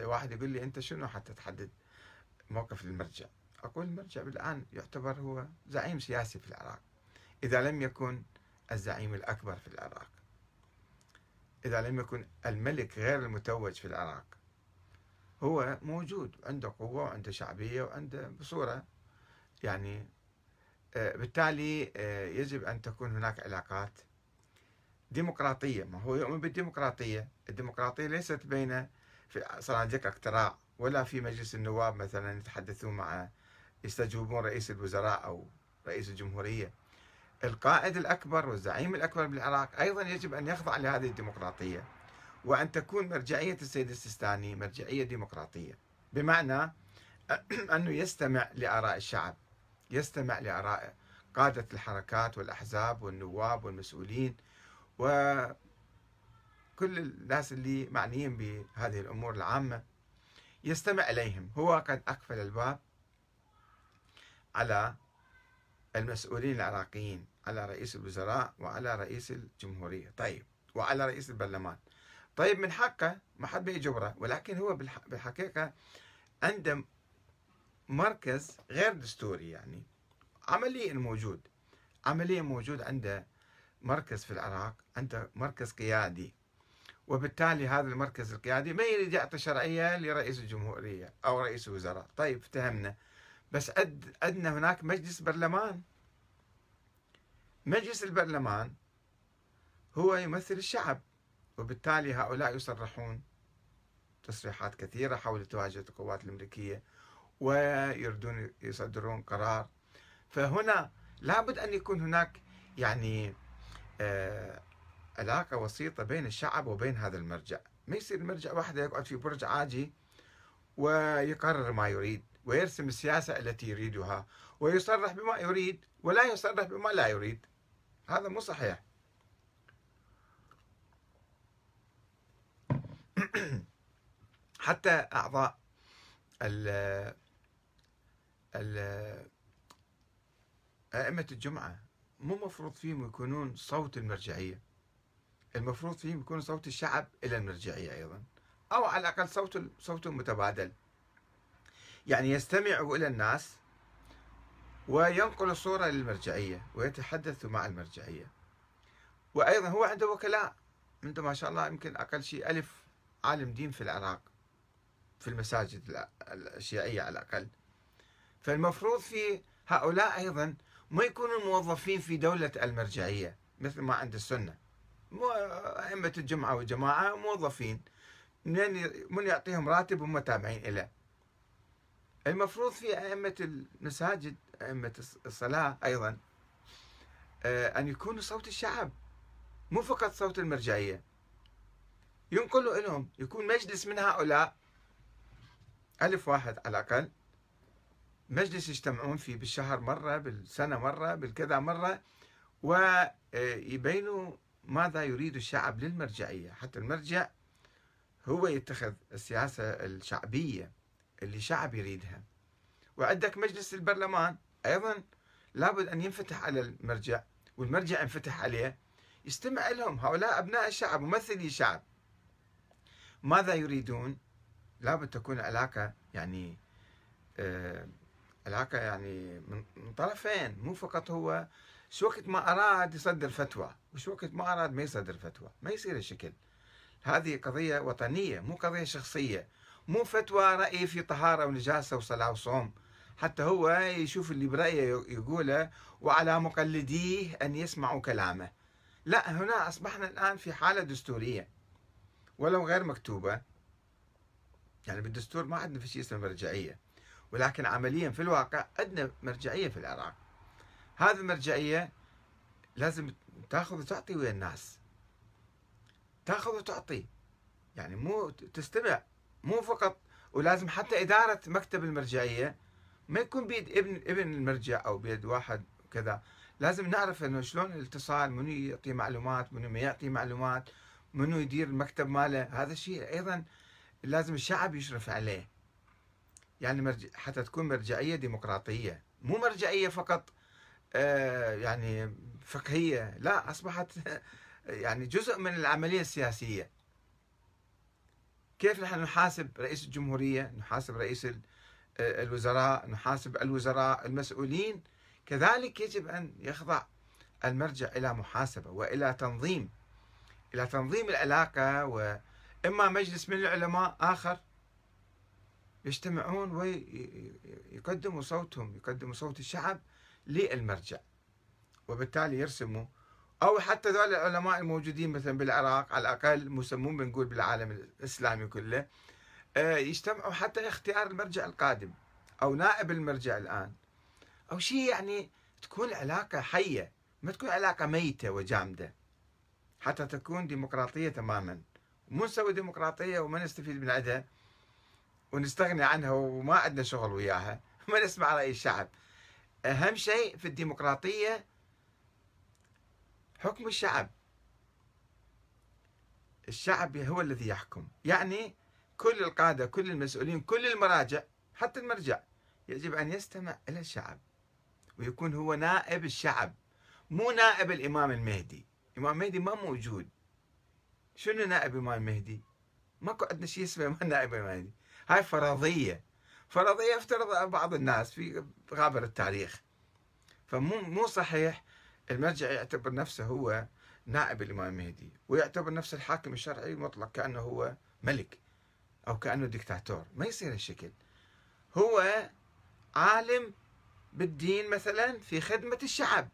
واحد يقول لي أنت شنو حتى تحدد موقف المرجع؟ أقول المرجع الآن يعتبر هو زعيم سياسي في العراق إذا لم يكن الزعيم الأكبر في العراق إذا لم يكن الملك غير المتوج في العراق هو موجود عنده قوة وعنده شعبية وعنده بصورة يعني آه، بالتالي آه، يجب أن تكون هناك علاقات ديمقراطية. ما هو يؤمن بالديمقراطية؟ الديمقراطية ليست بين في صناديق اقتراع؟ ولا في مجلس النواب مثلا يتحدثون مع يستجوبون رئيس الوزراء أو رئيس الجمهورية؟ القائد الأكبر والزعيم الأكبر بالعراق أيضا يجب أن يخضع لهذه الديمقراطية. وأن تكون مرجعية السيد السيستاني مرجعية ديمقراطية. بمعنى أنه يستمع لآراء الشعب يستمع لآراء قادة الحركات والأحزاب والنواب والمسؤولين. وكل الناس اللي معنيين بهذه الأمور العامة يستمع إليهم. هو قد أقفل الباب على المسؤولين العراقيين على رئيس الوزراء وعلى رئيس الجمهورية. طيب وعلى رئيس البرلمان. طيب من حقه ما حد بيجبره ولكن هو بالحقيقة عنده مركز غير دستوري يعني. عمليا موجود عمليا موجود عنده مركز في العراق عنده مركز قيادي. وبالتالي هذا المركز القيادي ما يريد يعطي شرعية لرئيس الجمهورية أو رئيس الوزراء. طيب افتهمنا بس أد أدنى هناك مجلس برلمان. مجلس البرلمان هو يمثل الشعب وبالتالي هؤلاء يصرحون تصريحات كثيرة حول تواجد القوات الأمريكية ويردون يصدرون قرار. فهنا لابد أن يكون هناك يعني آه علاقة وسيطة بين الشعب وبين هذا المرجع. ما يصير المرجع واحد يقعد في برج عاجي ويقرر ما يريد ويرسم السياسة التي يريدها ويصرح بما يريد ولا يصرح بما لا يريد. هذا مو صحيح. حتى أعضاء ال ال أئمة الجمعة مو مفروض فيهم يكونون صوت المرجعية. المفروض فيهم يكون صوت الشعب إلى المرجعية أيضا أو على الأقل صوت صوت متبادل. يعني يستمع إلى الناس وينقل الصورة للمرجعية ويتحدث مع المرجعية. وأيضا هو عنده وكلاء عنده ما شاء الله يمكن أقل شيء ألف عالم دين في العراق في المساجد الشيعية على الأقل. فالمفروض في هؤلاء أيضا ما يكونوا موظفين في دولة المرجعية مثل ما عند السنة. أئمة الجمعة والجماعة موظفين. من من يعطيهم راتب وهم تابعين إليه. المفروض في أئمة المساجد أئمة الصلاة أيضا آه، أن يكونوا صوت الشعب مو فقط صوت المرجعية. ينقلوا لهم يكون مجلس من هؤلاء. ألف واحد على الأقل. مجلس يجتمعون فيه بالشهر مرة بالسنة مرة بالكذا مرة. ويبينوا ماذا يريد الشعب للمرجعية؟ حتى المرجع هو يتخذ السياسة الشعبية اللي شعب يريدها. وعندك مجلس البرلمان أيضا لابد أن ينفتح على المرجع والمرجع ينفتح عليه. يستمع لهم هؤلاء أبناء الشعب ممثلي الشعب ماذا يريدون؟ لابد تكون علاقة يعني آه علاقة يعني من طرفين مو فقط هو. شو وقت ما أراد يصدر فتوى وشو وقت ما أراد ما يصدر فتوى ما يصير الشكل. هذه قضية وطنية مو قضية شخصية. مو فتوى رأي في طهارة ونجاسة وصلاة وصوم. حتى هو يشوف اللي برأيه يقوله وعلى مقلديه أن يسمعوا كلامه. لا هنا أصبحنا الآن في حالة دستورية. ولو غير مكتوبة. يعني بالدستور ما عندنا في شيء اسمه مرجعية. ولكن عمليا في الواقع عندنا مرجعية في العراق. هذه المرجعية لازم تاخذ وتعطي ويا الناس. تاخذ وتعطي. يعني مو تستمع. مو فقط ولازم حتى إدارة مكتب المرجعية ما يكون بيد ابن ابن المرجع أو بيد واحد كذا. لازم نعرف إنه شلون الاتصال منو يعطي معلومات منو ما يعطي معلومات منو يدير المكتب ماله. هذا الشيء أيضا لازم الشعب يشرف عليه. يعني مرج... حتى تكون مرجعية ديمقراطية. مو مرجعية فقط آه يعني فقهيه لا أصبحت يعني جزء من العملية السياسية. كيف نحن نحاسب رئيس الجمهورية؟ نحاسب رئيس الوزراء نحاسب الوزراء المسؤولين. كذلك يجب أن يخضع المرجع إلى محاسبة وإلى تنظيم إلى تنظيم العلاقة وإما مجلس من العلماء آخر يجتمعون ويقدموا صوتهم يقدموا صوت الشعب للمرجع. وبالتالي يرسموا. أو حتى ذول العلماء الموجودين مثلا بالعراق على الأقل مسمون بنقول بالعالم الإسلامي كله آه، يجتمعوا حتى اختيار المرجع القادم أو نائب المرجع الآن. أو شيء يعني تكون علاقة حية ما تكون علاقة ميتة وجامدة. حتى تكون ديمقراطية تماما. مو نسوي ديمقراطية وما نستفيد من عندها ونستغني عنها وما عندنا شغل وياها. ما نسمع رأي الشعب. أهم شيء في الديمقراطية حكم الشعب. الشعب هو الذي يحكم. يعني كل القادة كل المسؤولين كل المراجع حتى المرجع يجب أن يستمع إلى الشعب ويكون هو نائب الشعب مو نائب الإمام المهدي. الإمام المهدي ما موجود. شنو نائب الإمام المهدي ماكو عندنا شيء اسمه نائب الإمام المهدي هاي فرضية. فرضية افترض بعض الناس في غابر التاريخ. فمو مو صحيح المرجع يعتبر نفسه هو نائب الإمام المهدي ويعتبر نفسه الحاكم الشرعي المطلق كأنه هو ملك أو كأنه دكتاتور ما يصير الشكل هو عالم بالدين مثلا في خدمة الشعب.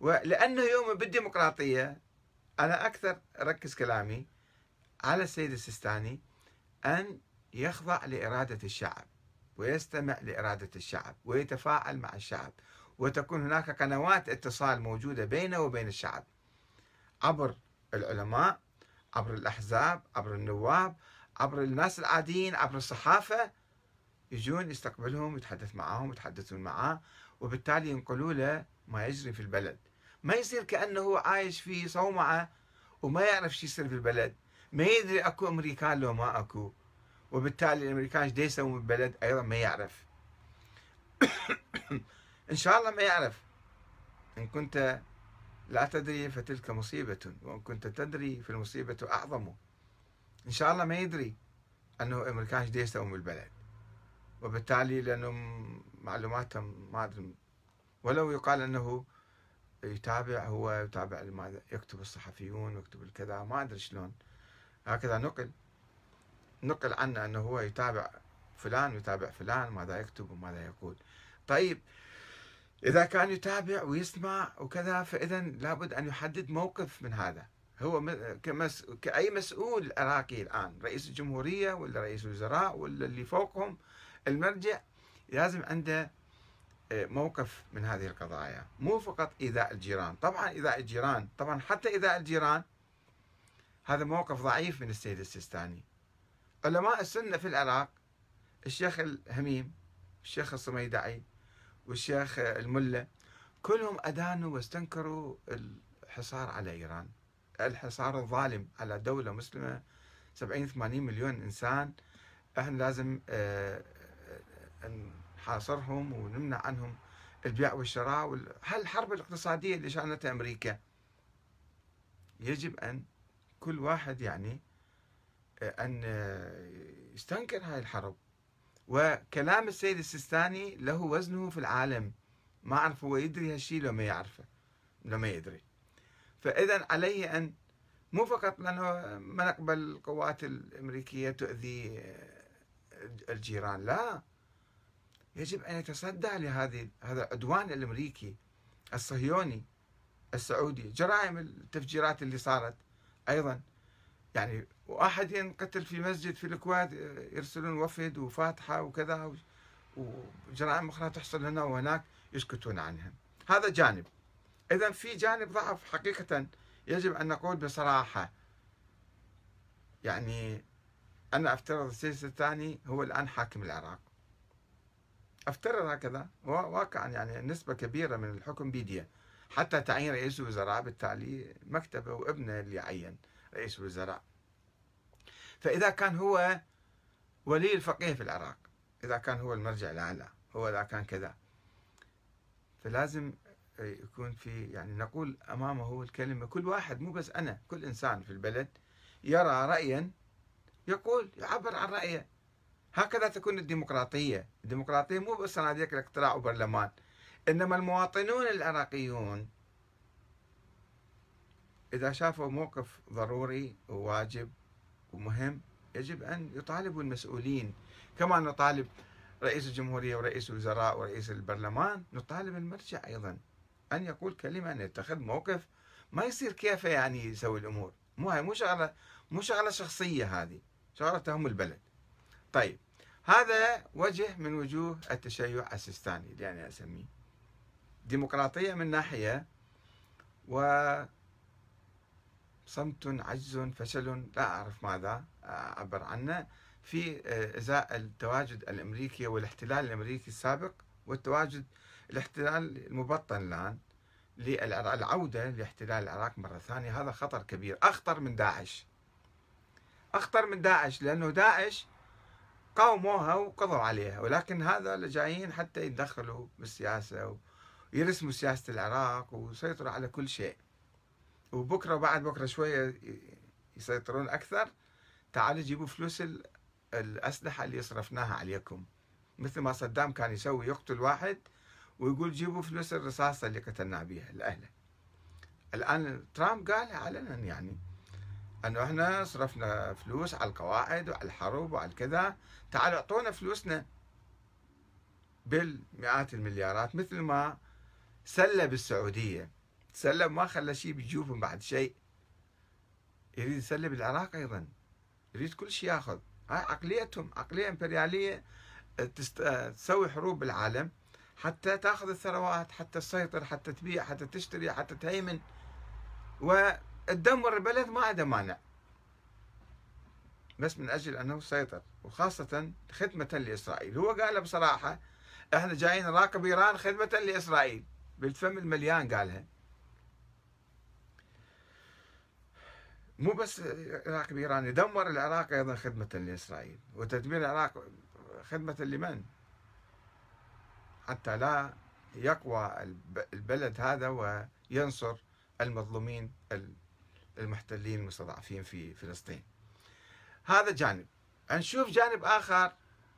ولأنه يؤمن بالديمقراطية أنا أكثر أركز كلامي على السيد السيستاني أن يخضع لإرادة الشعب ويستمع لإرادة الشعب ويتفاعل مع الشعب. وتكون هناك قنوات اتصال موجودة بينه وبين الشعب. عبر العلماء عبر الأحزاب عبر النواب عبر الناس العاديين عبر الصحافة يجون يستقبلهم يتحدث معهم يتحدثون معاه وبالتالي ينقلوا له ما يجري في البلد. ما يصير كأنه عايش في صومعة وما يعرف شو يصير في البلد. ما يدري أكو أمريكان لو ما أكو. وبالتالي الأمريكان إيش يسوون بالبلد؟ أيضا ما يعرف. إن شاء الله ما يعرف. إن كنت لا تدري فتلك مصيبة وإن كنت تدري فالمصيبة أعظم. إن شاء الله ما يدري أنه الامريكان إيش يسوون بالبلد وبالتالي لأنهم معلوماتهم ما أدري. ولو يقال أنه يتابع هو يتابع ماذا يكتب الصحفيون ويكتب الكذا ما أدري شلون. هكذا نقل نقل عنه أنه هو يتابع فلان ويتابع فلان ماذا يكتب وماذا يقول. طيب إذا كان يتابع ويسمع وكذا فاذا لابد أن يحدد موقف من هذا. هو كمس... كأي مسؤول عراقي الآن رئيس الجمهورية ولا رئيس الوزراء ولا اللي فوقهم المرجع لازم عنده آه، موقف من هذه القضايا. مو فقط إيذاء الجيران. طبعا إيذاء الجيران طبعا حتى إيذاء الجيران هذا موقف ضعيف من السيد السيستاني. علماء السنة في العراق الشيخ الهميم الشيخ الصميدعي والشيخ الملة كلهم أدانوا واستنكروا الحصار على إيران. الحصار الظالم على دولة مسلمة 70 80 مليون إنسان. إحنا لازم آه، آه، نحاصرهم ونمنع عنهم البيع والشراء هالحرب الاقتصادية اللي شأنتها أمريكا. يجب أن كل واحد يعني آه، أن يستنكر هاي الحرب. وكلام السيد السيستاني له وزنه في العالم. ما أعرف هو يدري هالشيء لو ما يعرفه لو ما يدري. فإذا عليه أن مو فقط لأنه ما نقبل القوات الأمريكية تؤذي الجيران لا. يجب أن يتصدى لهذه هذا العدوان الأمريكي الصهيوني السعودي جرائم التفجيرات اللي صارت أيضا. يعني واحد ينقتل في مسجد في الكويت يرسلون وفد وفاتحة وكذا وجرائم أخرى تحصل هنا وهناك يسكتون عنها هذا جانب. إذا في جانب ضعف حقيقة يجب أن نقول بصراحة. يعني أنا أفترض السيسي الثاني هو الآن حاكم العراق. أفترض هكذا. واقعا يعني نسبة كبيرة من الحكم بيديه. حتى تعيين رئيس الوزراء بالتالي مكتبه وابنه اللي عين. رئيس الوزراء. فإذا كان هو ولي الفقيه في العراق إذا كان هو المرجع الأعلى هو إذا كان كذا فلازم يكون في يعني نقول أمامه الكلمة. كل واحد مو بس أنا كل إنسان في البلد يرى رأيا يقول يعبر عن رأيه. هكذا تكون الديمقراطية. الديمقراطية مو بس صناديق الاقتراع وبرلمان إنما المواطنون العراقيون إذا شافوا موقف ضروري وواجب ومهم يجب أن يطالبوا المسؤولين. كما نطالب رئيس الجمهورية ورئيس الوزراء ورئيس البرلمان نطالب المرجع أيضا أن يقول كلمة أن يتخذ موقف ما يصير كيف يعني يسوي الأمور. مو هاي مو شغلة مو شغلة شخصية هذه شغلة تهم البلد. طيب هذا وجه من وجوه التشيع السيستاني اللي أنا أسميه. ديمقراطية من ناحية و صمت عجز فشل لا أعرف ماذا أعبر عنه. في إزاء التواجد الأمريكي والاحتلال الأمريكي السابق والتواجد الاحتلال المبطن الآن للعودة لاحتلال العراق مرة ثانية. هذا خطر كبير أخطر من داعش. أخطر من داعش لأنه داعش قاوموها وقضوا عليها ولكن هذا اللي جايين حتى يتدخلوا بالسياسة ويرسموا سياسة العراق ويسيطروا على كل شيء. وبكرة بعد بكرة شوية يسيطرون أكثر تعالوا جيبوا فلوس الأسلحة اللي صرفناها عليكم. مثل ما صدام كان يسوي يقتل واحد ويقول جيبوا فلوس الرصاصة اللي قتلنا بها لأهله. الآن ترامب قالها علنا يعني أنه إحنا صرفنا فلوس على القواعد وعلى الحرب وعلى كذا. تعالوا أعطونا فلوسنا بالمئات المليارات مثل ما سلب السعودية سلب ما خلى شيء بجيوبهم بعد شيء. يريد يسلب العراق أيضا. يريد كل شيء ياخذ. هاي عقليتهم عقلية إمبريالية تسوي حروب بالعالم. حتى تأخذ الثروات حتى تسيطر حتى تبيع حتى تشتري حتى تهيمن. وتدمر البلد ما عنده مانع. بس من أجل أنه سيطر وخاصة خدمة لإسرائيل. هو قال بصراحة إحنا جايين نراقب إيران خدمة لإسرائيل. بالفم المليان قالها. مو بس العراق بإيران يدمر العراق أيضا خدمة لإسرائيل وتدمير العراق خدمة لمن؟ حتى لا يقوى البلد هذا وينصر المظلومين المحتلين المستضعفين في فلسطين. هذا جانب. نشوف جانب آخر.